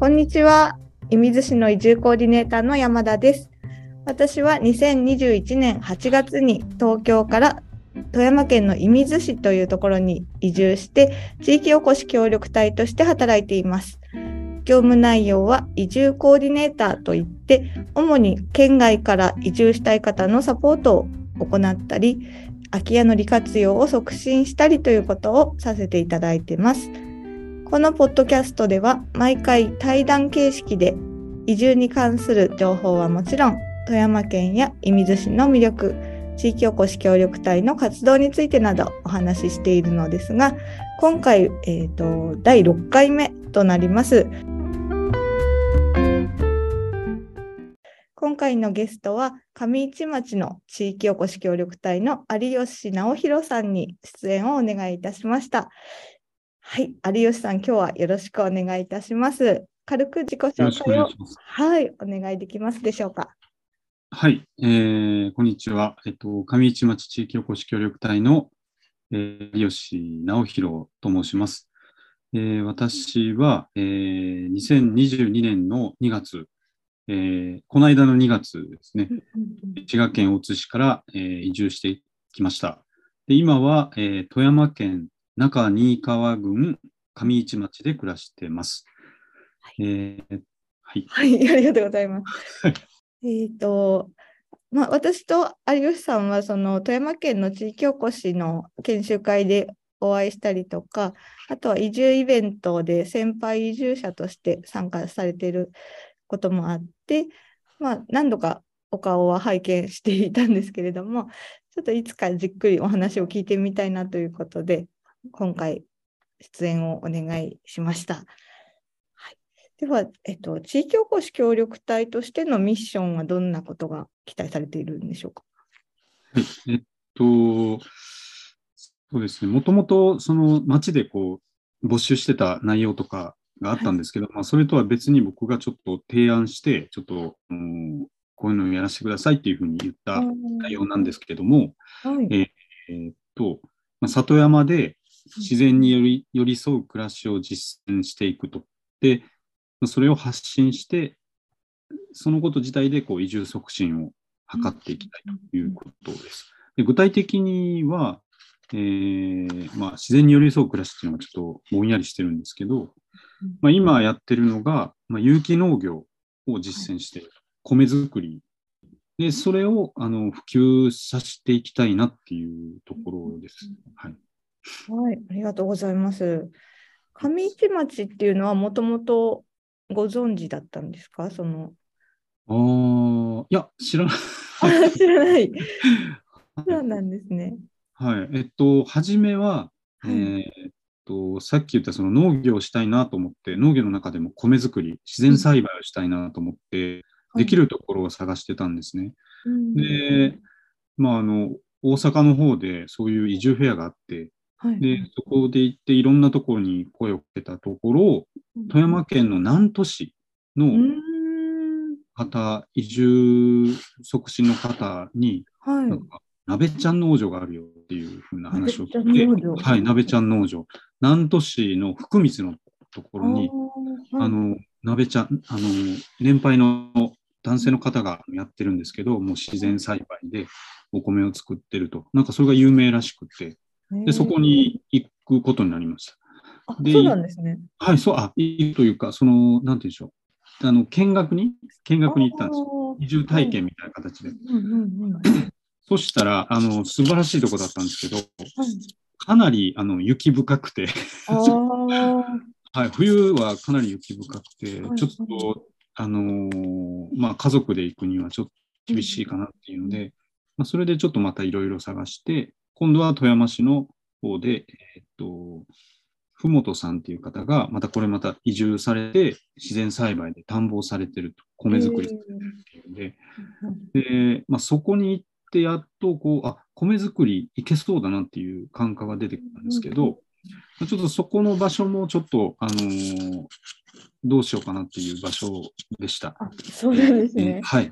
こんにちは。射水市の移住コーディネーターの山田です。私は2021年8月に東京から富山県の射水市というところに移住して、地域おこし協力隊として働いています。業務内容は移住コーディネーターといって、主に県外から移住したい方のサポートを行ったり、空き家の利活用を促進したりということをさせていただいています。このポッドキャストでは毎回対談形式で移住に関する情報はもちろん富山県や射水市の魅力地域おこし協力隊の活動についてなどお話ししているのですが今回、えーと、第6回目となります今回のゲストは上市町の地域おこし協力隊の有吉直弘さんに出演をお願いいたしました。はい、有吉さん、今日はよろしくお願いいたします。軽く自己紹介をはい、お願いできますでしょうか？はい、えー、こんにちは。えっと、上市町地域おこし協力隊の、えー、有吉直弘と申します。えー、私は、えー、2022年の2月、えー、この間の2月ですね、滋賀県大津市から、えー、移住してきました。で今は、えー、富山県中新川郡上市町で暮らしています。はい、えーはい、はい、ありがとうございます。えっと、まあ、私と有吉さんはその富山県の地域おこしの研修会でお会いしたりとか、あとは移住イベントで先輩移住者として参加されていることもあって、まあ、何度かお顔は拝見していたんですけれども、ちょっといつかじっくりお話を聞いてみたいなということで、今回出演をお願いしました。はい、では、えっと、地域おこし協力隊としてのミッションはどんなことが期待されているんでしょうか？はい、えっと、そうですね、もともとその町でこう募集してた内容とかがあったんですけど、はい、まあ、それとは別に僕がちょっと提案して、ちょっと、うん、こういうのをやらせてくださいっていうふうに言った内容なんですけども、はい、えー、えー、っと、まあ、里山で自然により寄り添う暮らしを実践していくと。で、それを発信して、そのこと自体でこう移住促進を図っていきたいということです。で具体的には、えーまあ、自然に寄り添う暮らしっていうのがちょっとぼんやりしてるんですけど、まあ、今やってるのが、まあ、有機農業を実践して、米作りで、それをあの普及させていきたいなっていうところです。はいはい、ありがとうございます。上市町っていうのはもともとご存知だったんですか？その。ああ、いや、知らない。知らな い。そうなんですね。はい。えっと、初めは、はい、えー、っと、さっき言ったその農業をしたいなと思って、農業の中でも米作り、自然栽培をしたいなと思って、うん、できるところを探してたんですね。はい、で、まあ、あの、大阪の方でそういう移住フェアがあって、はい、で、そこで行っていろんなところに声をかけたところ、富山県の南砺市の方、移住促進の方に、はい、なんか鍋ちゃん農場があるよっていうふうな話を聞いて、はい、鍋ちゃん農場。南砺市の福光のところに、あ,、の、鍋ちゃん、あの、年配の男性の方がやってるんですけど、もう自然栽培でお米を作ってると。なんかそれが有名らしくて、で、そこに行くことになりました。でそうなんですね。はい、そう、あ、いいというか、その、なんて言うんでしょう。あの、見学に、見学に行ったんですよ。移住体験みたいな形で。そしたら、あの、素晴らしいとこだったんですけど、かなり、あの、雪深くて はい、冬はかなり雪深くて、ちょっと、あのー、まあ、家族で行くにはちょっと厳しいかなっていうので、まあ、それでちょっとまたいろいろ探して、今度は富山市の方で、えー、っと、ふもとさんっていう方が、またこれまた移住されて、自然栽培で田んぼをされてると、米作りされてるっていうので、で、まあ、そこに行ってやっと、こう、あ、米作りいけそうだなっていう感覚が出てきたんですけど、ちょっとそこの場所もちょっと、あのー、どうしようかなっていう場所でした。あそうなんですね。えー、はい。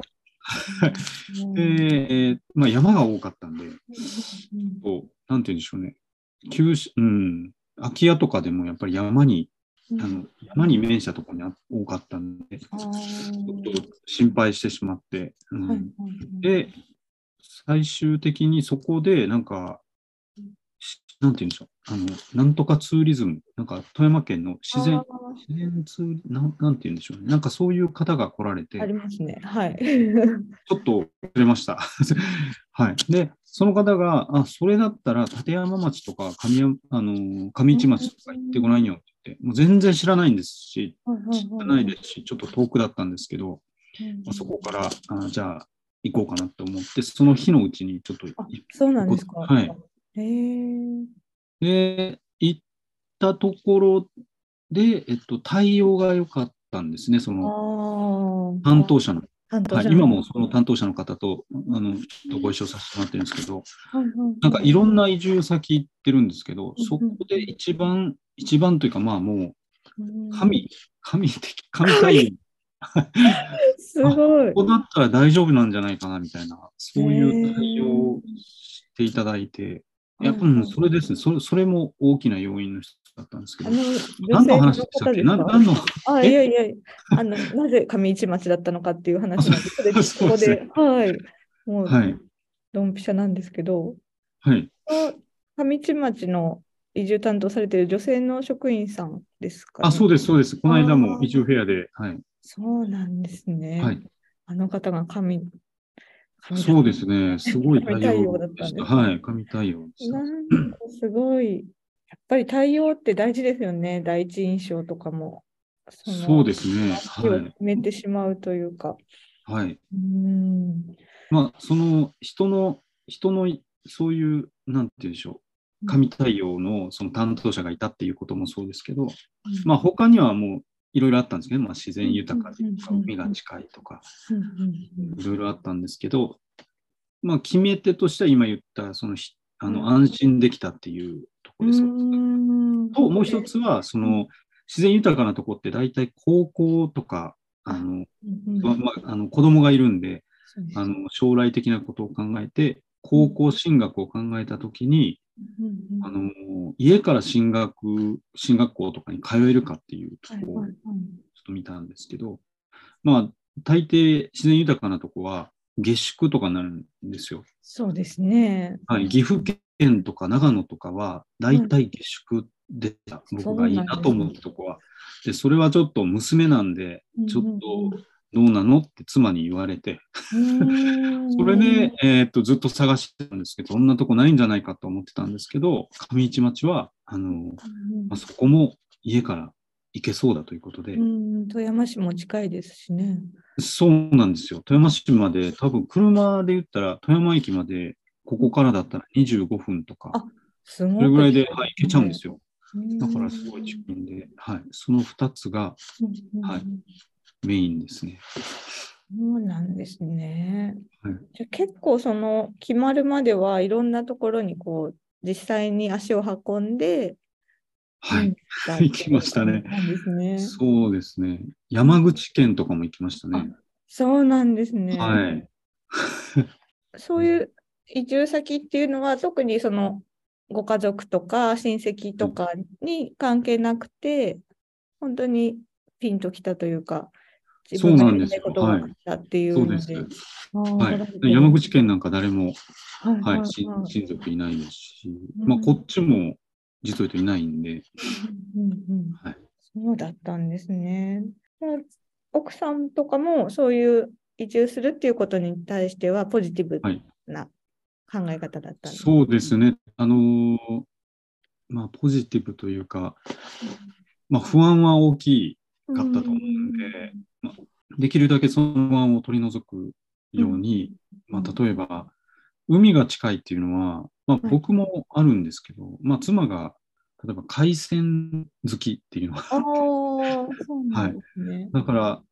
で、えー、まあ、山が多かったんで、こうなんて言うんでしょうね。九州、うん、空き家とかでもやっぱり山にあの山に面したところに多かったんで、ちょっと心配してしまって、うん、で、最終的にそこで、なんか、なんて言うんでしょう、あの、なんとかツーリズム、なんか富山県の自然、自然ツーリなん、なんて言うんでしょうね、なんかそういう方が来られて、ありますね、はい。ちょっと忘れました。はい。で、その方が、あ、それだったら立山町とか上あの上市町とか行ってごらんよって言って、もう全然知らないんですし、知らないですし、ちょっと遠くだったんですけど、まあ、そこからあじゃあ行こうかなと思って、その日のうちにちょっとそうなんですか。はい。へで、行ったところで、えっと、対応が良かったんですね、その担当者の。はい、今もその担当者の方とあのとご一緒させてもらってるんですけど、なんかいろんな移住先行ってるんですけど、そこで一番、一番というか、まあもう、神、神的、神対応。すごい。ここだったら大丈夫なんじゃないかなみたいな、そういう対応をしていただいて、やっぱりそれですね。それ、それも大きな要因の一つだったんですけど、何の話でしたっけ？何の？あいやいやあの、なぜ上市町だったのかっていう話なんで、そこで、はい、もう、はい、ドンピシャなんですけど、はい、上市町の移住担当されている女性の職員さんですか、ね、あ、そうです、そうです。この間も移住フェアで、はい。そうなんですね。はい、あの方が上そうですね。すごい対応だった。はい、神対応なんかすごい、やっぱり対応って大事ですよね。第一印象とかも。そそうですね。はい。決めてしまうというか。はい。うんまあ、その人の、人のそういう、なんていうんでしょう。神対応のその担当者がいたっていうこともそうですけど、うん、まあ他にはもういろいろあったんですけど、まあ、自然豊かとか、海が近いとか、いろいろあったんですけど、まあ、決め手としては今言ったそのあの安心できたっていうところです。と、もう一つは、その自然豊かなとこって大体高校とか、あの、まあ、あの子供がいるんで、あの将来的なことを考えて、高校進学を考えたときに、あの家から進学、進学校とかに通えるかっていうところをちょっと見たんですけど、まあ、大抵自然豊かなとこは下宿とかになるんですよ。そうですね。はい、岐阜県とか長野とかは大体下宿でた、うん、僕がいいなと思うとこは。で、それはちょっと娘なんで、ちょっとどうなのって妻に言われて。それで、えー、っとずっと探してたんですけど、そんなとこないんじゃないかと思ってたんですけど、上市町は、あの、まあ、そこも家から行けそうだということで。富山市も近いですしね。そうなんですよ。富山市まで、多分車で言ったら、富山駅まで、ここからだったら25分とか、それぐらいで、はい、行けちゃうんですよ。だからすごい近いんで、はい、その2つが、はい、メインですね。そうなんですね。はい、じゃ結構その決まるまではいろんなところにこう実際に足を運んで、はい、行きましたね。ねそうですね。山口県とかも行きましたね。そうなんですね。はい。そういう移住先っていうのは特にそのご家族とか親戚とかに関係なくて、本当にピンときたというか、自分がやりたいことが起たっていうので。はい、山口県なんか誰も、はい、はい、親族いないですし、まあ、こっちも実を言うといないんで、はい。そうだったんですね。奥さんとかもそういう移住するっていうことに対してはポジティブな考え方だったんです、はい、そうですね。あのー、まあ、ポジティブというか、まあ、不安は大きかったと思うんで、まあ、できるだけその不安を取り除くように、まあ、例えば、海が近いっていうのは、まあ、僕もあるんですけど、まあ、妻が例えば海鮮好きっていうのがあって、はい、だから、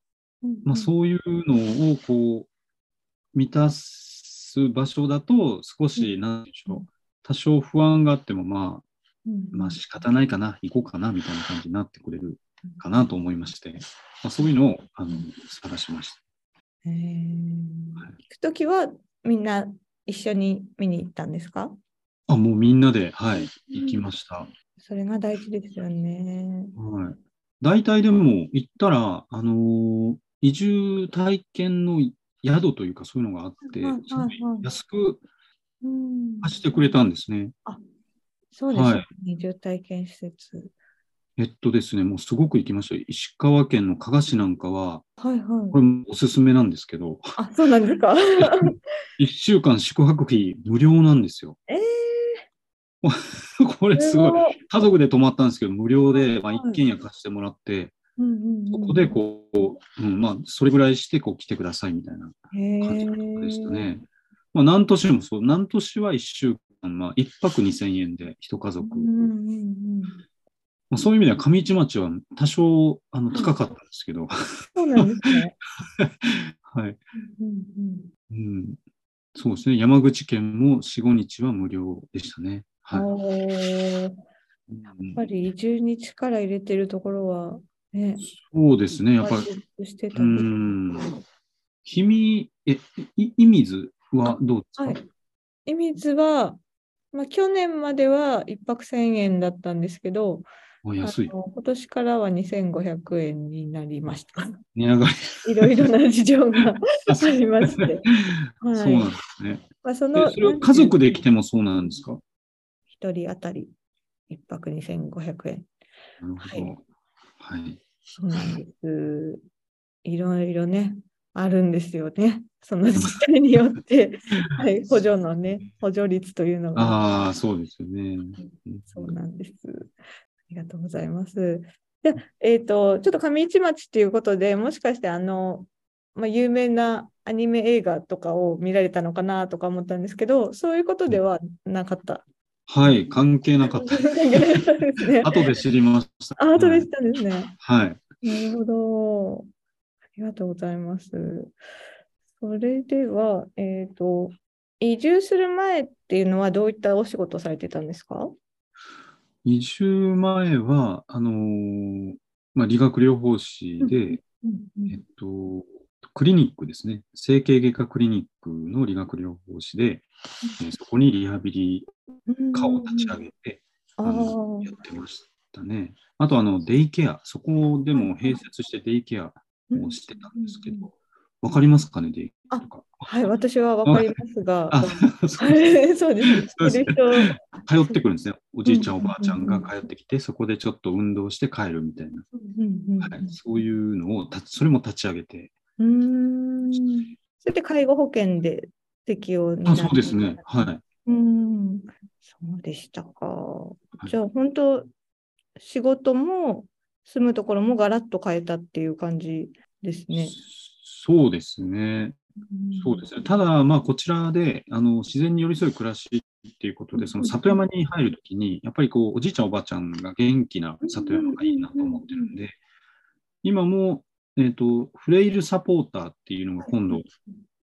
まあ、そういうのをこう満たす場所だと少し何でしょう多少不安があってもまあ、まあ仕方ないかな行こうかなみたいな感じになってくれるかなと思いまして、まあ、そういうのをあの探しました。えー、行くときはみんな一緒に見に行ったんですか？あ、もうみんなで、はい、行きました。それが大事ですよね。はい。大体でも行ったら、あのー移住体験の宿というかそういうのがあって、はいはいすごい安くうん貸してくれたんですね。そうですよねはい。移住体験施設。えっとですね、もうすごく行きましたよ。石川県の加賀市なんかは、はいはいこ。れもおすすめなんですけど、あ、そうなんですか？1週間宿泊費無料なんですよ。え これー、すごい。い。家族で泊まったんですけど、無料で、まあ、はい一軒家貸してもらって、うんうんうん、ここでこう、うん、まあ、それぐらいしてこう来てくださいみたいなへ感じでしたーね。まあ、南砺市もそう、南砺市は1週間、まあ、1泊2000円で一家族。うんうんうん、まあ、そういう意味では上市町は多少あの高かったんですけど、そうなんですね。はい。うんうんうん、そうですね。山口県も4、5日は無料でしたね。うん、はい。やっうんぱり移住に力入れてるところはね、そうですね。やっぱり。君、え、い、い水はどうですか？はい。射水は、まあ、去年までは1泊1000円だったんですけど、あ安い今年からは2500円になりました。値上がり。いろいろな事情が ありまして。はいそうなんですね。まあ、そのえそれは家族で来てもそうなんですか？1人当たり1泊2500円。なるほど。はいはい。そうなんです。いろいろね、あるんですよね。その自治体によって、はい、補助のね、補助率というのが。ああ、そうですよね。そうなんです。ありがとうございます。で、えっ、と、ちょっと上市町っていうことで、もしかしてあの、まあ、有名なアニメ映画とかを見られたのかなとか思ったんですけど、そういうことではなかった？はい、関係なかった。ですね。後で知りました。あ、後でしたんですね。はい。なるほど。ありがとうございます。それでは、えっ、と、移住する前っていうのはどういったお仕事をされてたんですか？移住前は、あのーまあ、理学療法士で、うんえっと、クリニックですね。整形外科クリニックの理学療法士で、えーそこにリハビリうん科を立ち上げて、ああのーやってましたね。あと、あの、デイケア、そこでも併設してデイケアをしてたんですけうんど、わかりますかね、デイケアとか。はい、私はわかりますが、あ、そうですはいそうです。そうです知ってる人通ってくるんですね。おじいちゃん、うんおばあちゃんが帰ってきて、そこでちょっと運動して帰るみたいな。そういうのを立ち、それも立ち上げて。うん。それで介護保険で適用になあ、るそうですね。はい。うん。そうでしたか。いじゃあ、本当、仕事も住むところもガラッと変えたっていう感じですね。そうですね。そうですね。ただ、まあ、こちらで、あの、自然に寄り添う暮らしっていうことで、その里山に入るときに、やっぱりこう、おじいちゃん、おばあちゃんが元気な里山がいいなと思ってるんで、今も、えっ、と、フレイルサポーターっていうのが今度、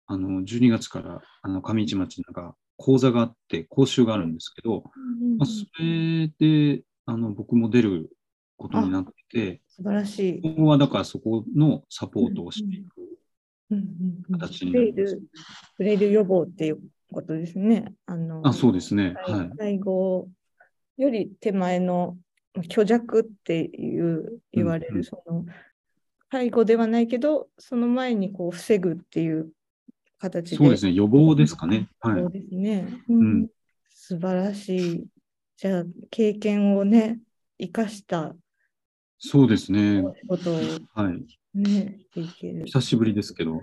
あの、12月から、あの、上市町なんか講座があって、講習があるんですけど、うんまあ、それで、あの、僕も出ることになってて、素晴らしい。今後はだからそこのサポートをしていく。うんうんうん形にフレイなりますル、フレイル予防っていうことですね。あのあ、そうですね。介はい。介護より手前のまあ虚弱っていう言われる、うんうんその介護ではないけど、その前にこう防ぐっていう形で。そうですね。予防ですかね。はいそう。ですね。うんん素晴らしい。じゃあ、経験をね、生かしたそうですね。お仕事をはい。ね、していける。久しぶりですけど、はい。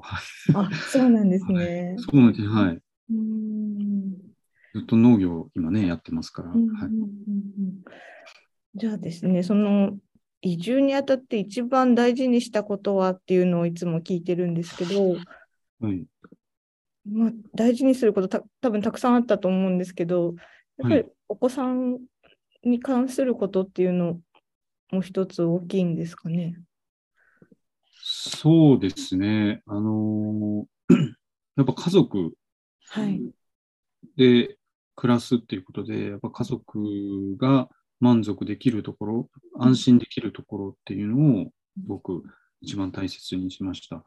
あ、そうなんですね。そうなんです。はい。うんずっと農業今ね、やってますから。はい。うんうんうんうんじゃあですね、その移住にあたって一番大事にしたことはっていうのをいつも聞いてるんですけど、はい。まあ、大事にすることた多分たくさんあったと思うんですけど、やっぱりはいお子さんに関することっていうのも一つ大きいんですかね。そうですね。あのー やっぱ家族はい。で暮らすっていうことで、やっぱ家族が満足できるところ、安心できるところっていうのを僕一番大切にしました。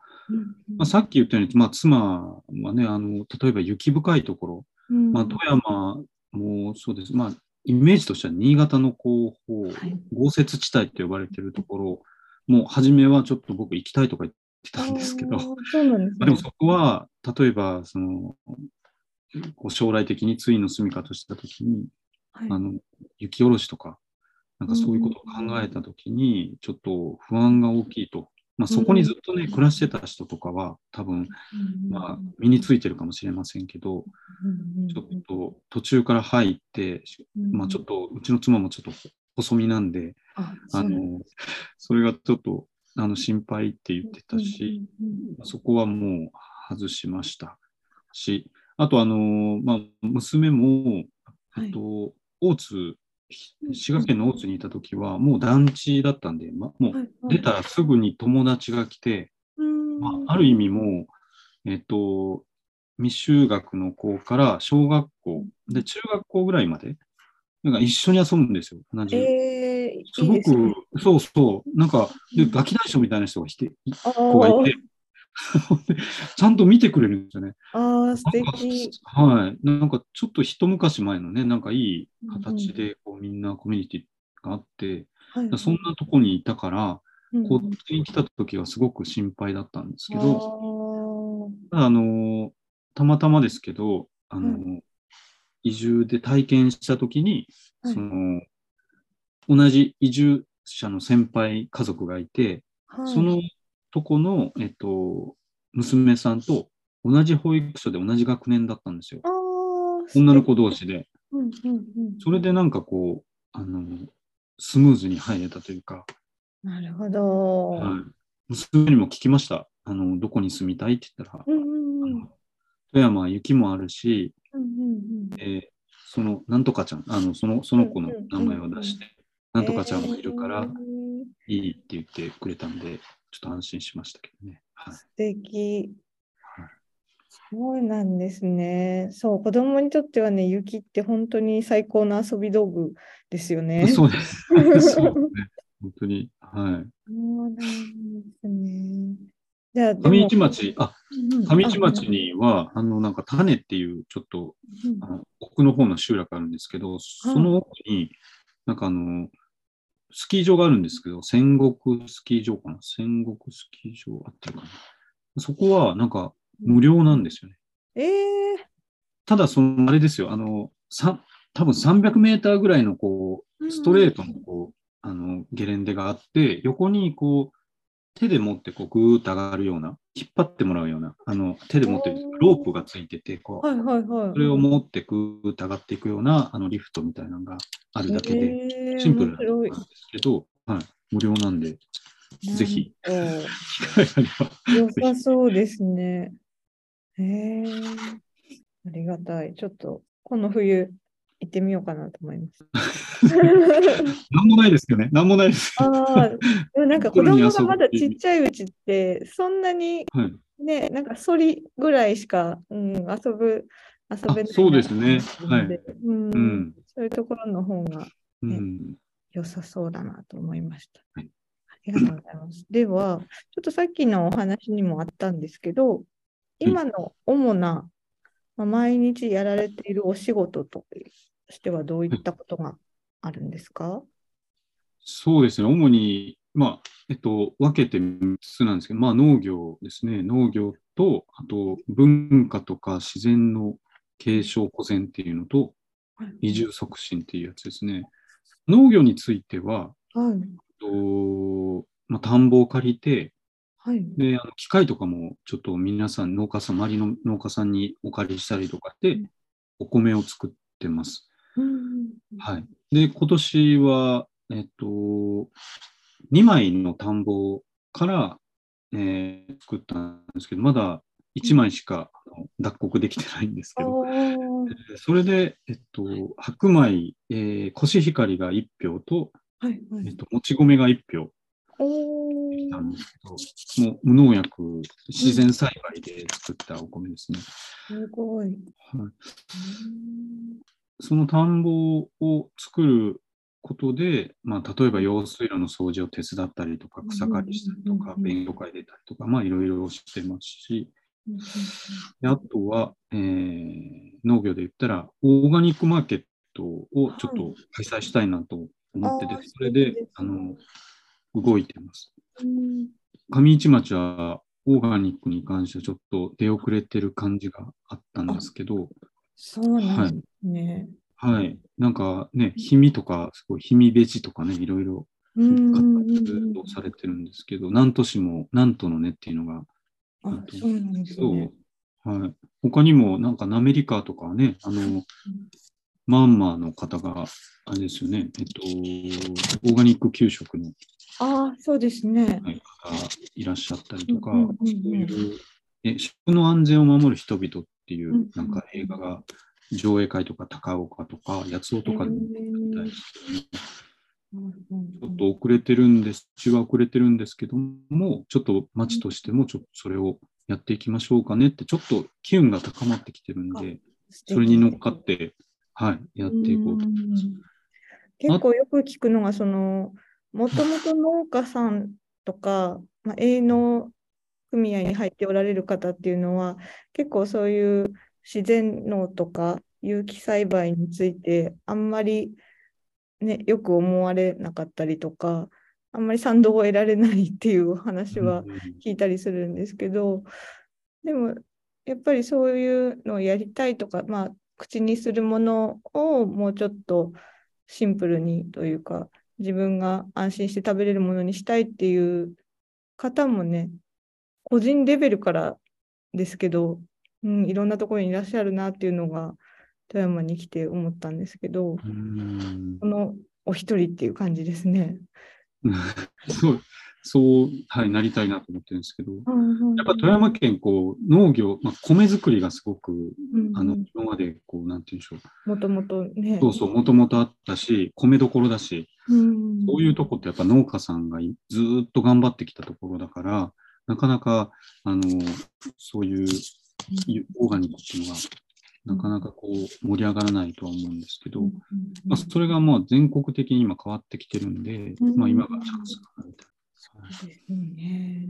まあ、さっき言ったように、まあ、妻はね、あの、例えば雪深いところ、うんまあ、富山もそうです。まあ、イメージとしては新潟の後方、はい豪雪地帯と呼ばれているところ、もう初めはちょっと僕行きたいとか言ってたんですけど、そうなんですね。でもそこは、例えば、その、こう将来的に次の住みかとしたときに、はいあの、雪下ろしとか、なんかそういうことを考えたときに、ちょっと不安が大きいと。まあ、そこにずっとね、うん暮らしてた人とかは、多分、まあ、身についてるかもしれませんけど、ちょっと途中から入って、まあ、ちょっと、うちの妻もちょっと細身なんで、ああの、それがちょっと、あの、心配って言ってたし、、そこはもう外しましたし、あと、あの、まあ、娘も、はい。えっと、大津、滋賀県の大津にいたときは、もう団地だったんで、ま、もう出たらすぐに友達が来て、まあ、ある意味もう、えっと、未就学の子から小学校、で、中学校ぐらいまで、なんか一緒に遊ぶんですよ、同じ。えー、すごく、いいですね。そうそう、なんか、で、ガキ大将みたいな人がいて、子がいて、ちゃんと見てくれるんですよね。あーあー、素なんか敵。はい。なんかちょっと一昔前のね、なんかいい形でこうみんなコミュニティがあって、はいそんなとこにいたから、うんこっちに来た時はすごく心配だったんですけど、ど、ただあの、たまたまですけど、あの、移住で体験した時に、はい。その、同じ移住者の先輩家族がいて、はい。そのとこの、えっと、娘さんと同じ保育所で同じ学年だったんですよ。女の子同士で。うんうんうん、それでなんかこう、あの、スムーズに入れたというか、なるほど。はい、娘にも聞きました。あの、どこに住みたいって言ったら、うんうんうん。富山は雪もあるし、うんうんうん。えーその、なんとかちゃん、あの、その、その子の名前を出して、なんとかちゃんがいるから。えーいいって言ってくれたんで、ちょっと安心しましたけどね。はい。素敵はい。そうなんですね。そう、子供にとってはね、雪って本当に最高の遊び道具ですよね。そうです。そうですね。本当に。はい。そうなんですね。じゃ上も市町、あ、うん上市町には、あの、なんか種っていう、ちょっと、うんあの奥の方の集落あるんですけど、その奥に、なんかあの、スキー場があるんですけど、戦国スキー場かな？戦国スキー場あってるかな？そこは、なんか、無料なんですよね。ええただ、その、あれですよ、あの、さ多分300メーターぐらいの、こう、ストレートの、こう、あの、ゲレンデがあって、横に、こう、手で持って、こう、ぐーっと上がるような、引っ張ってもらうような、あの、手で持ってるロープがついてて、こう、はいはいはい。それを持ってぐーっていくような、あの、リフトみたいなのがあるだけで、えーシンプルなんですけど、はい、無料なんで、ぜひ。良さそうですね。へえありがたい。ちょっと、この冬、行ってみようかなと思います。なんもないですよね。なんもないです。ああ、でもなんか子供がまだちっちゃいうちって、そんなにはい。ね、なんかそりぐらいしか、うん、遊ぶ、遊べないそうですねなのでうんうん。そういうところの方がうん。良さそうだなと思いました。はいありがとうございます。では、ちょっとさっきのお話にもあったんですけど、今の主な、まあ、毎日やられているお仕事としてはどういったことがあるんですか？そうですね。主に、まあ、えっと、分けて3つなんですけど、まあ、農業ですね。農業と、あと、文化とか自然の継承保全っていうのと、移住促進っていうやつですね。農業については、はい。とまあ、田んぼを借りて、はい。で、あの機械とかもちょっと皆さん、農家さん、周りの農家さんにお借りしたりとかで、お米を作ってます。うんはい。で、今年は、えっと、2枚の田んぼから、えー作ったんですけど、まだ1枚しか脱穀できてないんですけど、それで、えっと、白米、えーコシヒカリが1票と、はい。はい。えっと、もち米が1票なんですけど、もう無農薬、自然栽培で作ったお米ですね。すごい。はい、うんその田んぼを作ることで、まあ、例えば用水路の掃除を手伝ったりとか、草刈りしたりとか、勉強会出たりとか、まあ、いろいろしてますし、うんであとは、えー農業で言ったら、オーガニックマーケットをちょっと開催したいなと思ってて、あーそれであの動いてます。うん。上市町はオーガニックに関してはちょっと出遅れてる感じがあったんですけど、そうなんですね。はい。なんかね、氷見とか、すごい氷見ベジとかね、いろいろうん活動されてるんですけど、南砺市も南砺のねっていうのがあ、そうなんですね。。はい。他にも、なんか、ナメリカとかはね、あの、マンマーの方が、あれですよね、えっと、オーガニック給食のああ、そうですね。はいいらっしゃったりとか、そういう、え、食の安全を守る人々っていうなんか映画が、上映会とか高岡とか、八尾とかでも見たりしてねちょっと遅れてるんです、うちは遅れてるんですけども、ちょっと町としてもちょっとそれをやっていきましょうかねって、ちょっと機運が高まってきてるんで、それに乗っかって、はい、やっていこうと。ん。結構よく聞くのが、その、もともと農家さんとか、まあ、営農組合に入っておられる方っていうのは、結構そういう自然農とか有機栽培について、あんまり、ね、よく思われなかったりとか、あんまり賛同を得られないっていう話はうん。聞いたりするんですけど、でもやっぱりそういうのをやりたいとか、まあ、口にするものをもうちょっとシンプルにというか、自分が安心して食べれるものにしたいっていう方もね、個人レベルからですけど、うん、いろんなところにいらっしゃるなっていうのが富山に来て思ったんですけど、うんこのお一人っていう感じですね。そう、そう、はい、なりたいなと思ってるんですけど、ややっぱ富山県、こう、農業、まあ、米作りがすごく、うんあの、今まで、こう、なんていうんでしょう。もともとね。そうそう、もともとあったし、米どころだし、うんそういうとこってやっぱ農家さんがいずーっと頑張ってきたところだから、なかなか、あの、そういうオーガニックっていうのが、なかなかこう盛り上がらないとは思うんですけど、うんまあ、それがまあ全国的に今変わってきてるんで、うんまあ今がチャンスかなみたいな。そうですね。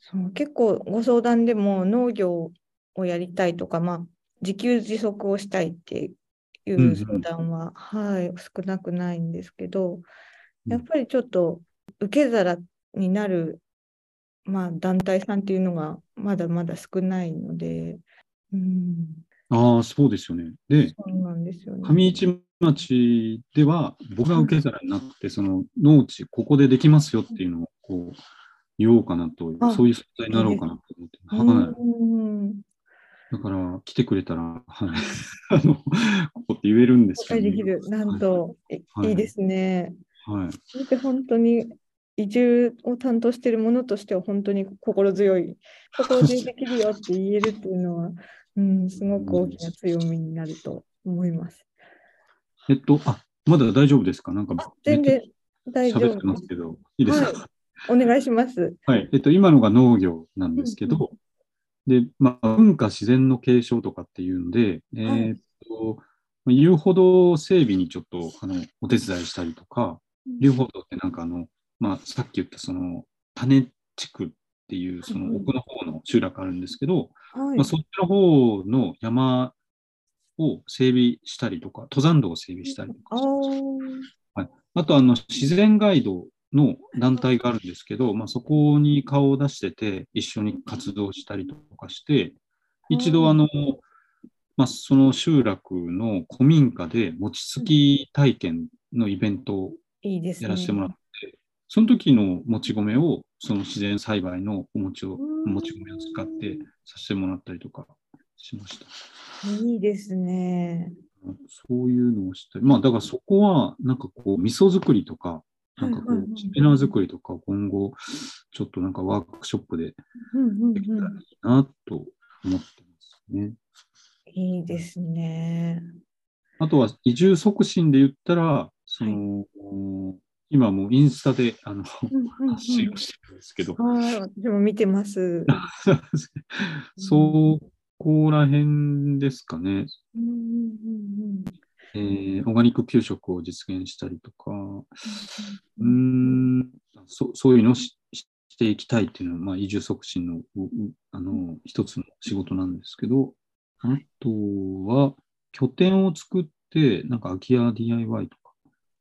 そう結構ご相談でも農業をやりたいとか、まあ、自給自足をしたいっていうんううん相談は、はい、少なくないんですけど、うんやっぱりちょっと受け皿になる、まあ、団体さんっていうのがまだまだ少ないので、うん、ああ、そうですよね。で、そうなんですよね。上市町では僕が受け皿になって、その農地、ここでできますよっていうのをこう言おうかなとあ、そういう存在になろうかなと思って、うはい。ん。だから来てくれたら、はい、あの、ここって言えるんです紹けど、介できる、なんと、い。はい。いいですね。はい。本当に移住を担当しているものとしては本当に心強い。心強いできるよって言えるっていうのは、うん、すごく大きな強みになると思います。えっと、あ、まだ大丈夫ですか？なんかあ、全然大丈喋って夫です。ますけど、いいですか、はお願いします。はい。えっと、今のが農業なんですけど、で、まあ、文化自然の継承とかっていうので、えーっと、遊歩道整備にちょっと、あの、お手伝いしたりとか、遊歩道ってなんかあの、まあ、さっき言ったその、種地区っていう、その奥の方の集落あるんですけど、はい。まあ、そっちの方の山を整備したりとか、登山道を整備したりとかあしまー。したあとあの自然ガイドの団体があるんですけど、まあ、そこに顔を出してて、一緒に活動したりとかして、一度あの、まあ、その集落の古民家で餅つき体験のイベントを。やらせてもらって、その時のもち米を、その自然栽培のお餅を、うんもち米を使ってさせてもらったりとかしました。いいですね。そういうのをして、まあだからそこは、なんかこう、味噌作りとか、なんかこはいはいはい、うスピナー作りとか、今後、ちょっとなんかワークショップでできたらいういなと思ってますね。ん、いいですね。あとは移住促進で言ったら、その、今もうインスタであのうんうんうん。発信をしてるんですけど、はい、でも見てます。そこら辺ですかね。うんうんうんえーオーガニック給食を実現したりとか、うーうんん。そそういうのをししていきたいっていうのは、まあ、移住促進のあの一つの仕事なんですけど、あとは拠点を作って、なんか空き家 DIY とか、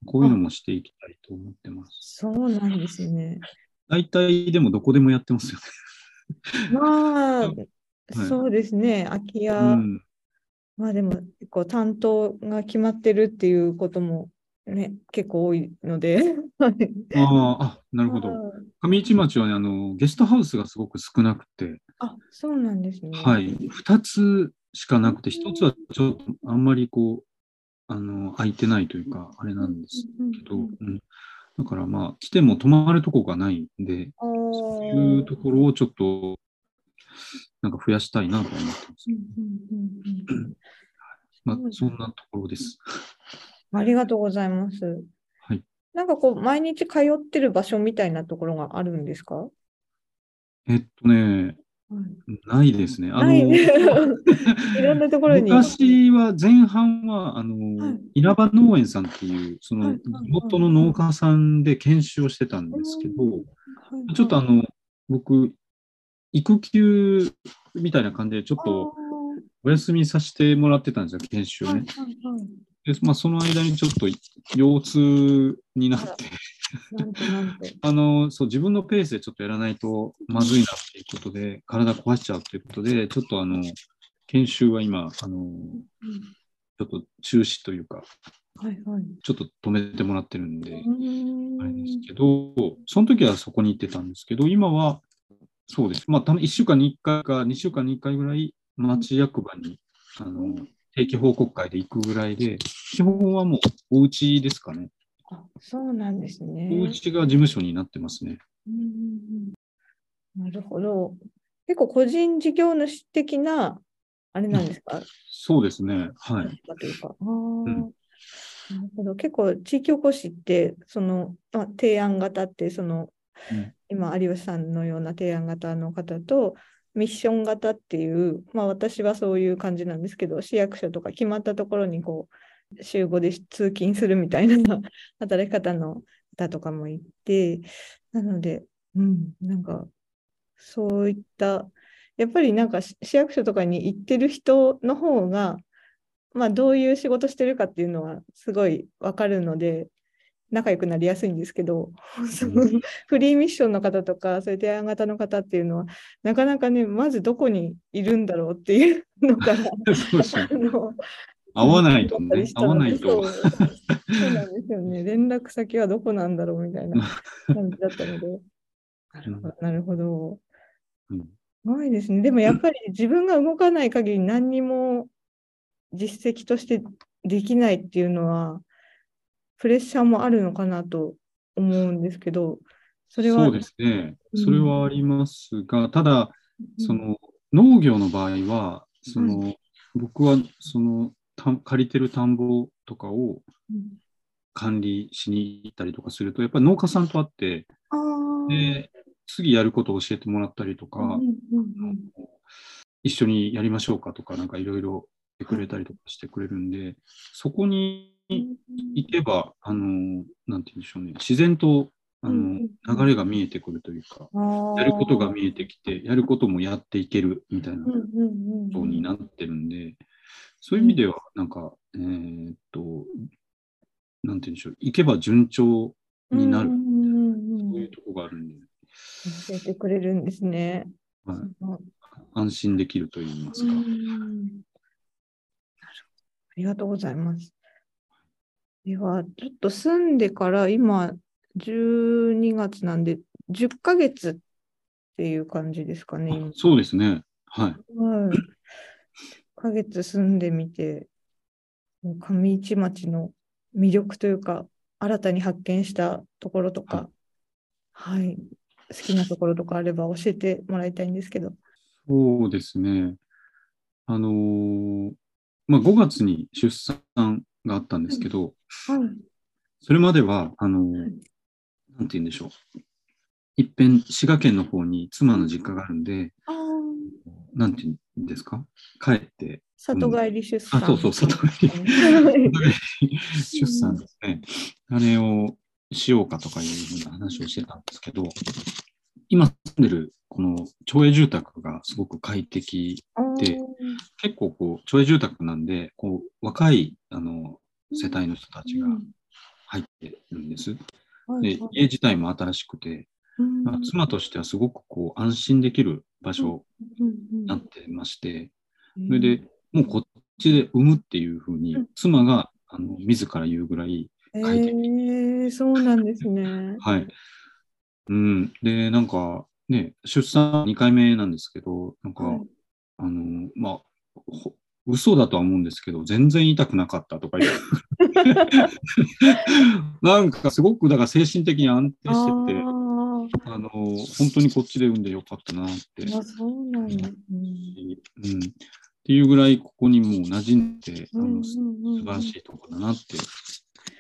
こういうのもしていきたいと思ってます。そうなんですね。大体でもどこでもやってますよまあ、はいそうですね。空き家、ね。うん。まあでも、結構担当が決まってるっていうこともね、結構多いので。はいああ、あ、なるほど。はい上市町はね、あの、ゲストハウスがすごく少なくて、あ、そうなんですね。はい。二つしかなくて、一つはちょっとあんまりこう、あの、空いてないというか、あれなんですうんけど、うんうん。だからまあ、来ても泊まるとこがないんで、あそうーいうところをちょっと、なんか増やしたいなと思ってますう。んうんうんうんまあそんなところです。ありがとうございます。はい。なんかこう、毎日通ってる場所みたいなところがあるんですか？はえっとね、いないですね。あの、い。ろんなところに。昔は前半は、あの、はい。稲葉農園さんっていう、そのはい地元の農家さんで研修をしてたんですけど、ちょっとあの、僕、育休みたいな感じで、ちょっとお休みさせてもらってたんですよ、研修をね。でまあ、その間にちょっと腰痛になって、なんとなんと。あの、そう、自分のペースでちょっとやらないとまずいなっていうことで、体壊しちゃうっていうことで、ちょっとあの、研修は今、あの、うんちょっと中止というか、はいはい。ちょっと止めてもらってるんで、んあれですけど、その時はそこに行ってたんですけど、今は、そうです。まあ、たま1週間に1回か2週間に1回ぐらい、町役場に、あの、定期報告会で行くぐらいで、基本はもうお家ですかね。あ、そうなんですね。お家が事務所になってますね。うんうんうんなるほど。結構個人事業主的な、あれなんですか、そうですね。はい。というか。あーんなるほど。結構地域おこしって、その、まあ、提案型って、その、うん今、有吉さんのような提案型の方と、ミッション型っていう、まあ私はそういう感じなんですけど、市役所とか決まったところにこう、週5で通勤するみたいな 働き方の方とかもいて、なので、うん、なんか、そういった、やっぱりなんか市市役所とかに行ってる人の方が、まあどういう仕事してるかっていうのはすごいわかるので、仲良くなりやすいんですけど、フリーミッションの方とか、そういう提案型の方っていうのは、なかなかね、まずどこにいるんだろうっていうのから、そうですねあ。の合わないとね合わないと。そうなんですよね。連絡先はどこなんだろうみたいな 感じだったので。なるほど、なるほど。うんすごいですね。でもやっぱり自分が動かない限り何にも実績としてできないっていうのは、プレッシャーもあるのかなと思うんですけど、それは、そうですね。うんそれはありますが、ただ、うんその農業の場合は、その、僕はそのた借りてる田んぼとかをうん。管理しに行ったりとかすると、やっぱり農家さんと会って、で、次やることを教えてもらったりとか、うんうんうん一緒にやりましょうかとか、なんかいろいろ言ってくれたりとかしてくれるんで、そこに行けば、あの、なんて言うんでしょうね、自然と、あうんの、流れが見えてくるというか、やることが見えてきて、やることもやっていけるみたいなことになってるんで、そういう意味では、なんか、えーっと、なんて言うんでしょう、行けば順調になる、そういうとこがあるんで、教えてくれるんですね。はいうん安心できると言いますか。ありがとうございます。では、ちょっと住んでから今、12月なんで、10ヶ月っていう感じですかね、そうですね。はい。はい。1ヶ月住んでみて、上市町の魅力というか、新たに発見したところとか、はい、好きなところとかあれば教えてもらいたいんですけど。そうですね。あのーまあ、5月に出産があったんですけど、はい。それまでは、あのーはいなんて言うんでしょう。一遍、滋賀県の方に妻の実家があるんで、なんて言うんですか？帰って、里帰り出産。あ、そうそう、里帰り、出産ですね。あれをしようかとかいうふうな話をしてたんですけど、今住んでるこの町営住宅がすごく快適で結構こう、町営住宅なんで、こう、若い、あの、世帯の人たちが入ってるんです。で、家自体も新しくて、まあ妻としてはすごくこう、安心できる場所になってまして、それで、もうこっちで産むっていうふうにうん、妻が、あの、自ら言うぐらい、え快適ー、そうなんですね。はい。うん。で、なんか、ね、出産2回目なんですけど、なんか、はいあの、まあ、ほ嘘だとは思うんですけど、全然痛くなかったとか言って。なんかすごく、だから精神的に安定してて、ああの、本当にこっちで産んでよかったなって。ーあ、そうなんですね。うん。っていうぐらい、ここにもう馴染んで、あうんうんうんうん晴らしいとこだなって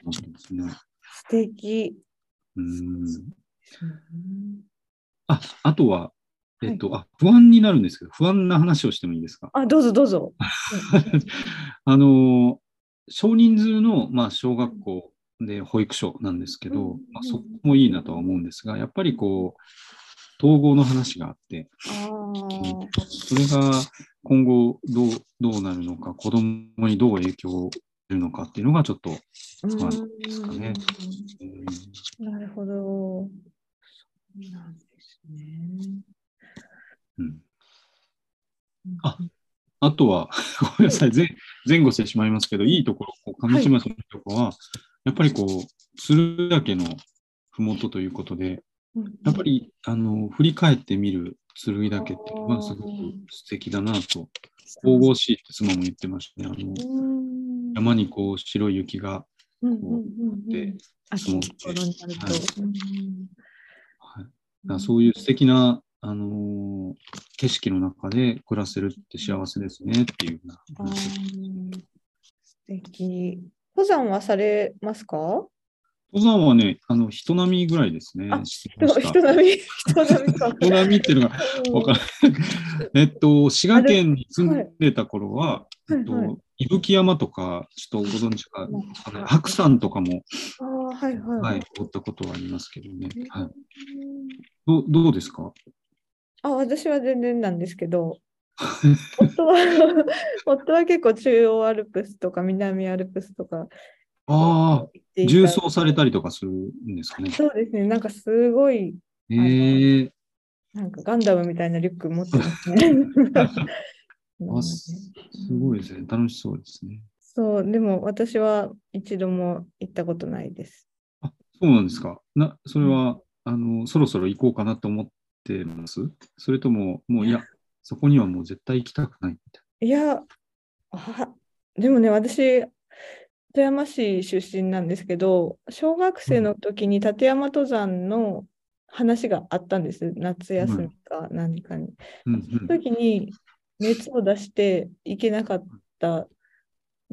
思ってますね。素敵。うん。うんあ、あとは、えっと、あ、不安になるんですけど、不安な話をしてもいいですか？あ、どうぞどうぞ。あの、少人数の、まあ、小学校で保育所なんですけど、うんまあ、そこもいいなとは思うんですが、やっぱりこう、統合の話があって、それが今後どう、どうなるのか、子供にどう影響をするのかっていうのがちょっと、まあですかね。なるほど。そうなんですね。うん。ああとは、ごめんなさい、前前後してしまいますけど、いいところ、上島さんのところは、やっぱりこう、鶴岳のふもとということで、うん、やっぱり、あの、振り返ってみる剣岳っていうのはすごく素敵だなと、神々しいって妻も言ってましたね。あの、うん山にこう、白い雪が、うんうで秋の頃になると。はいそういう素敵な、あのー景色の中で暮らせるって幸せですねっていうような素敵。登山はされますか？登山はね、あの、人並みぐらいですね。人並み、人並みか。人並みっていうのがわからない。えっと、滋賀県に住んでた頃は、はいえっとはいはい、伊吹山とか、ちょっとご存知か、うんあの白山とかも、はいはい。はい、通ったことはありますけどね。はい。うんどうどうですか？あ、私は全然なんですけど、夫は、夫は結構中央アルプスとか南アルプスとかああ、重装されたりとかするんですかね。そうですね、なんかすごい、ええなんかガンダムみたいなリュック持ってますね。あすすごいですね。楽しそうですね。そう、でも私は一度も行ったことないです。あ、そうなんですか。な、それは、あの、そろそろ行こうかなと思ってます？それとも、もう、いや、そこにはもう絶対行きたくないみたいいや、あでもね、私、富山市出身なんですけど、小学生の時に立山登山の話があったんです。夏休みか何かに。な。うんその時に熱を出して行けなかった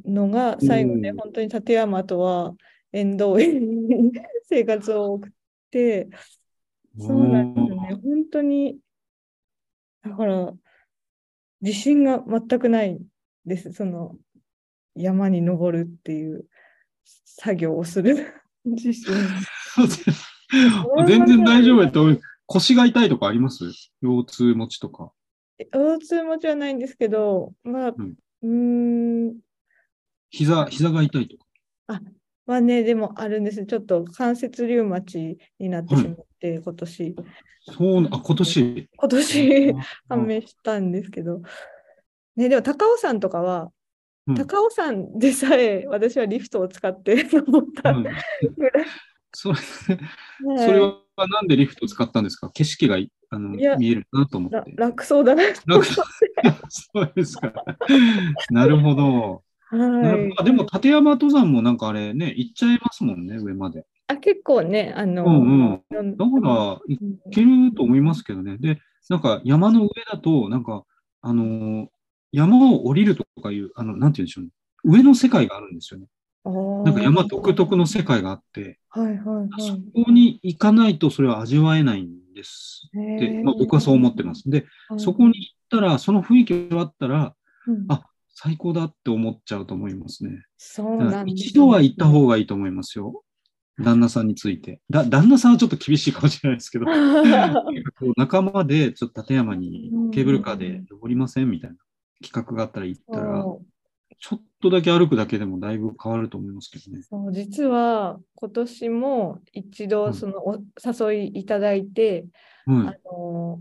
のが最後ね、本当に立山とは縁遠い 生活を送って、うん。そうなんですよね。本当に、だから、自信が全くないです。その、山に登るっていう作業をする 自信。全然大丈夫やと。腰が痛いとかあります？腰痛持ちとか。腰痛持ちはないんですけど、まあ、うんうーん、膝、膝が痛いとか。まあね、でもあるんです。ちょっと関節リウマチになってしまって、今年、そうな、あ、今年。今年あ判明したんですけど、ね、でも高尾山とかは、うん高尾山でさえ私はリフトを使って登ったうんぐらい。それ、はいそれはなんでリフト使ったんですか？景色がいあの見えるなと思っらて。楽そうだな。なんかそうですか。なるほど。なはいでも、立山登山もなんかあれね、行っちゃいますもんね、上まで。あ結構ね、あの、うんうん。だから、いうんけると思いますけどね。で、なんか山の上だと、なんか、あのー山を降りるとかいう、あの、なんて言うんでしょうね。上の世界があるんですよね。なんか山独特の世界があって、はいはいそはこに行かないとそれは味わえないんですい。って、まあ、僕はそう思ってます。で、はいそこに行ったら、その雰囲気があったら、うんあ最高だって思っちゃうと思いますね。そうなんです一度は行った方がいいと思いますよ。旦那さんについて。だ旦那さんはちょっと厳しいかもしれないですけど、仲間でちょっと立山にケーブルカーで登りませんみたいな。企画があったら行ったら、ちょっとだけ歩くだけでもだいぶ変わると思いますけどね。そう実は今年も一度そのお誘いいただいて、はい、あの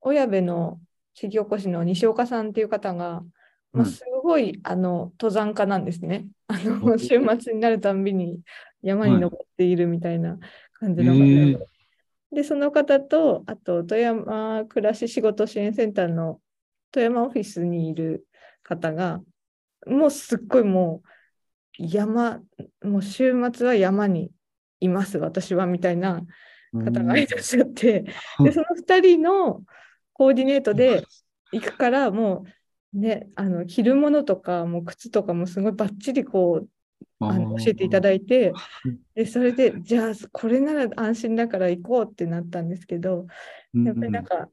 親部の地域おこしの西岡さんっていう方が、まあ、すごい、あの登山家なんですね。あの週末になるたんびに山に登っているみたいな感じの方で、はいえ。ー、でその方とあと富山暮らし仕事支援センターの富山オフィスにいる方がもうすっごいもう山もう週末は山にいます私はみたいな方がいらっしゃって、でその2人のコーディネートで行くからもうねあの着るものとかも靴とかもすごいバッチリこうあの教えていただいて でそれでじゃあこれなら安心だから行こうってなったんですけどやっぱりなんか、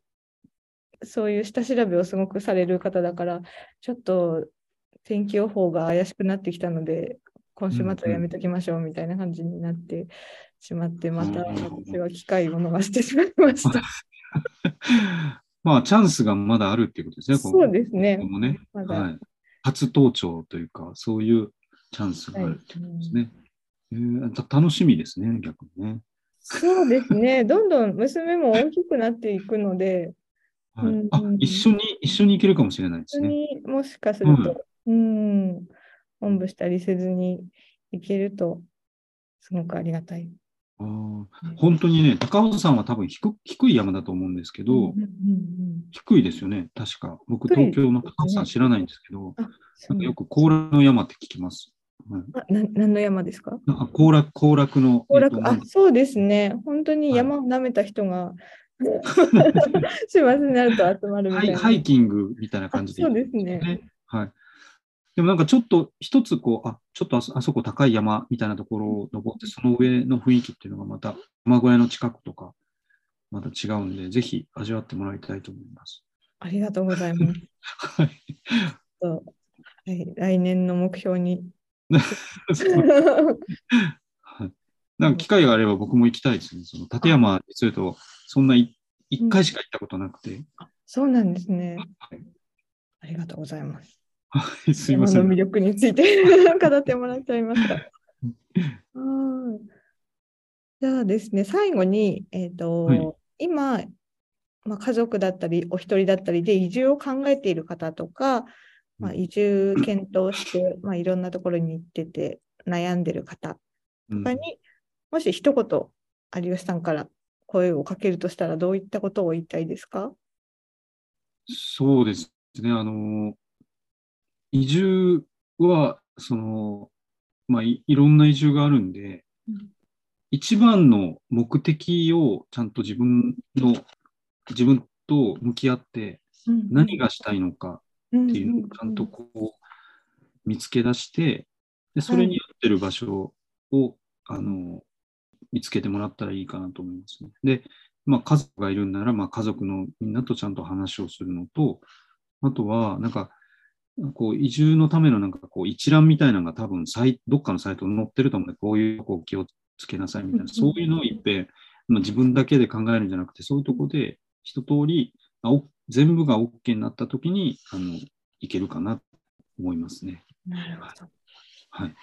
そういう下調べをすごくされる方だからちょっと天気予報が怪しくなってきたので今週末はやめときましょうみたいな感じになってしまって、また私は機会を逃してしまいました。まあ、チャンスがまだあるっていうことですね。そうですね。このねまはい、初登頂というか、そういうチャンスがあるってことですね。はいえー、楽しみですね、逆にね。そうですね。どんどん娘も大きくなっていくので、はい、うん、あ一緒に、一緒に行けるかもしれないですね。もしかすると、うん、うん、おんぶしたりせずに行けると、すごくありがたい。あ本当にね、高尾山は多分低低い山だと思うんですけど、うんうんうん、低いですよね、確か。僕、東京の高尾山知らないんですけど、ね、なんかよく甲羅の山って聞きます。はい、あな何の山ですか？あ行楽行楽の。行楽、あそうですね。本当に山を舐めた人が、はい、週末になると集まるみたいな。ハイキングみたいな感じで、そうですね。はい。でもなんかちょっと一つこう、あ、ちょっとあそこ高い山みたいなところを登って、その上の雰囲気っていうのがまた山小屋の近くとか、また違うんで、ぜひ味わってもらいたいと思います。ありがとうございます。はい。はい、来年の目標に。はい。なんか機会があれば僕も行きたいですね。その立山にすると、そんな1回しか行ったことなくて。そうなんですね。はい、ありがとうございます。はい、すいません。の魅力について 語ってもらっちゃいました。じゃあですね、最後に、えっ、ー、と、はい、今、まあ、家族だったり、お一人だったりで移住を考えている方とか、まあ、移住検討して、まあ、いろんなところに行ってて悩んでる方とかに、うん、もし一言、有吉さんから声をかけるとしたら、どういったことを言いたいですか？そうですね。あの、移住は、その、まあい、いろんな移住があるんで、うん、一番の目的をちゃんと自分の、自分と向き合って、何がしたいのかっていうのをちゃんとこう見つけ出して、でそれに合ってる場所を、あの見つけてもらったらいいかなと思いますね。で、まあ、家族がいるんなら、まあ、家族のみんなとちゃんと話をするのと、あとは、なんか、こう移住のためのなんかこう一覧みたいなのが多分サイどっかのサイトに載ってると思うので、こういうとこを気をつけなさいみたいな、そういうのをいっぺん、まあ、自分だけで考えるんじゃなくて、そういうとこで一通り、あ全部が OK になったときにあのいけるかなと思いますね。なるほど。はい。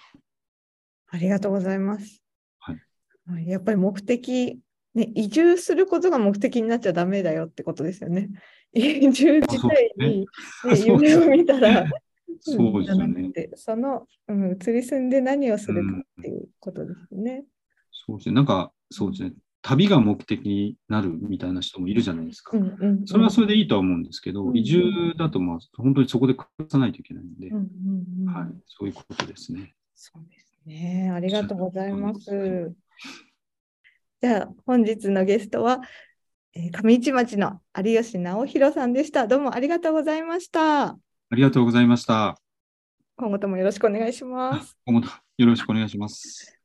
ありがとうございます。はい。やっぱり目的、ね、移住することが目的になっちゃダメだよってことですよね。移住自体に、ね、夢を見たら、そうですよね。その、うん、移り住んで何をするかっていうことですね。そうですね。なんか、そうですね。旅が目的になるみたいな人もいるじゃないですか。うんうんうん、それはそれでいいとは思うんですけど、うんうん、移住だとまあ本当にそこで暮らさないといけないんで、うんうんうん、はい、そういうことですね。そうですね。ありがとうございます。じゃあ本日のゲストは、えー、上市町の有吉直弘さんでした。どうもありがとうございました。ありがとうございました。今後ともよろしくお願いします。今後とよろしくお願いします。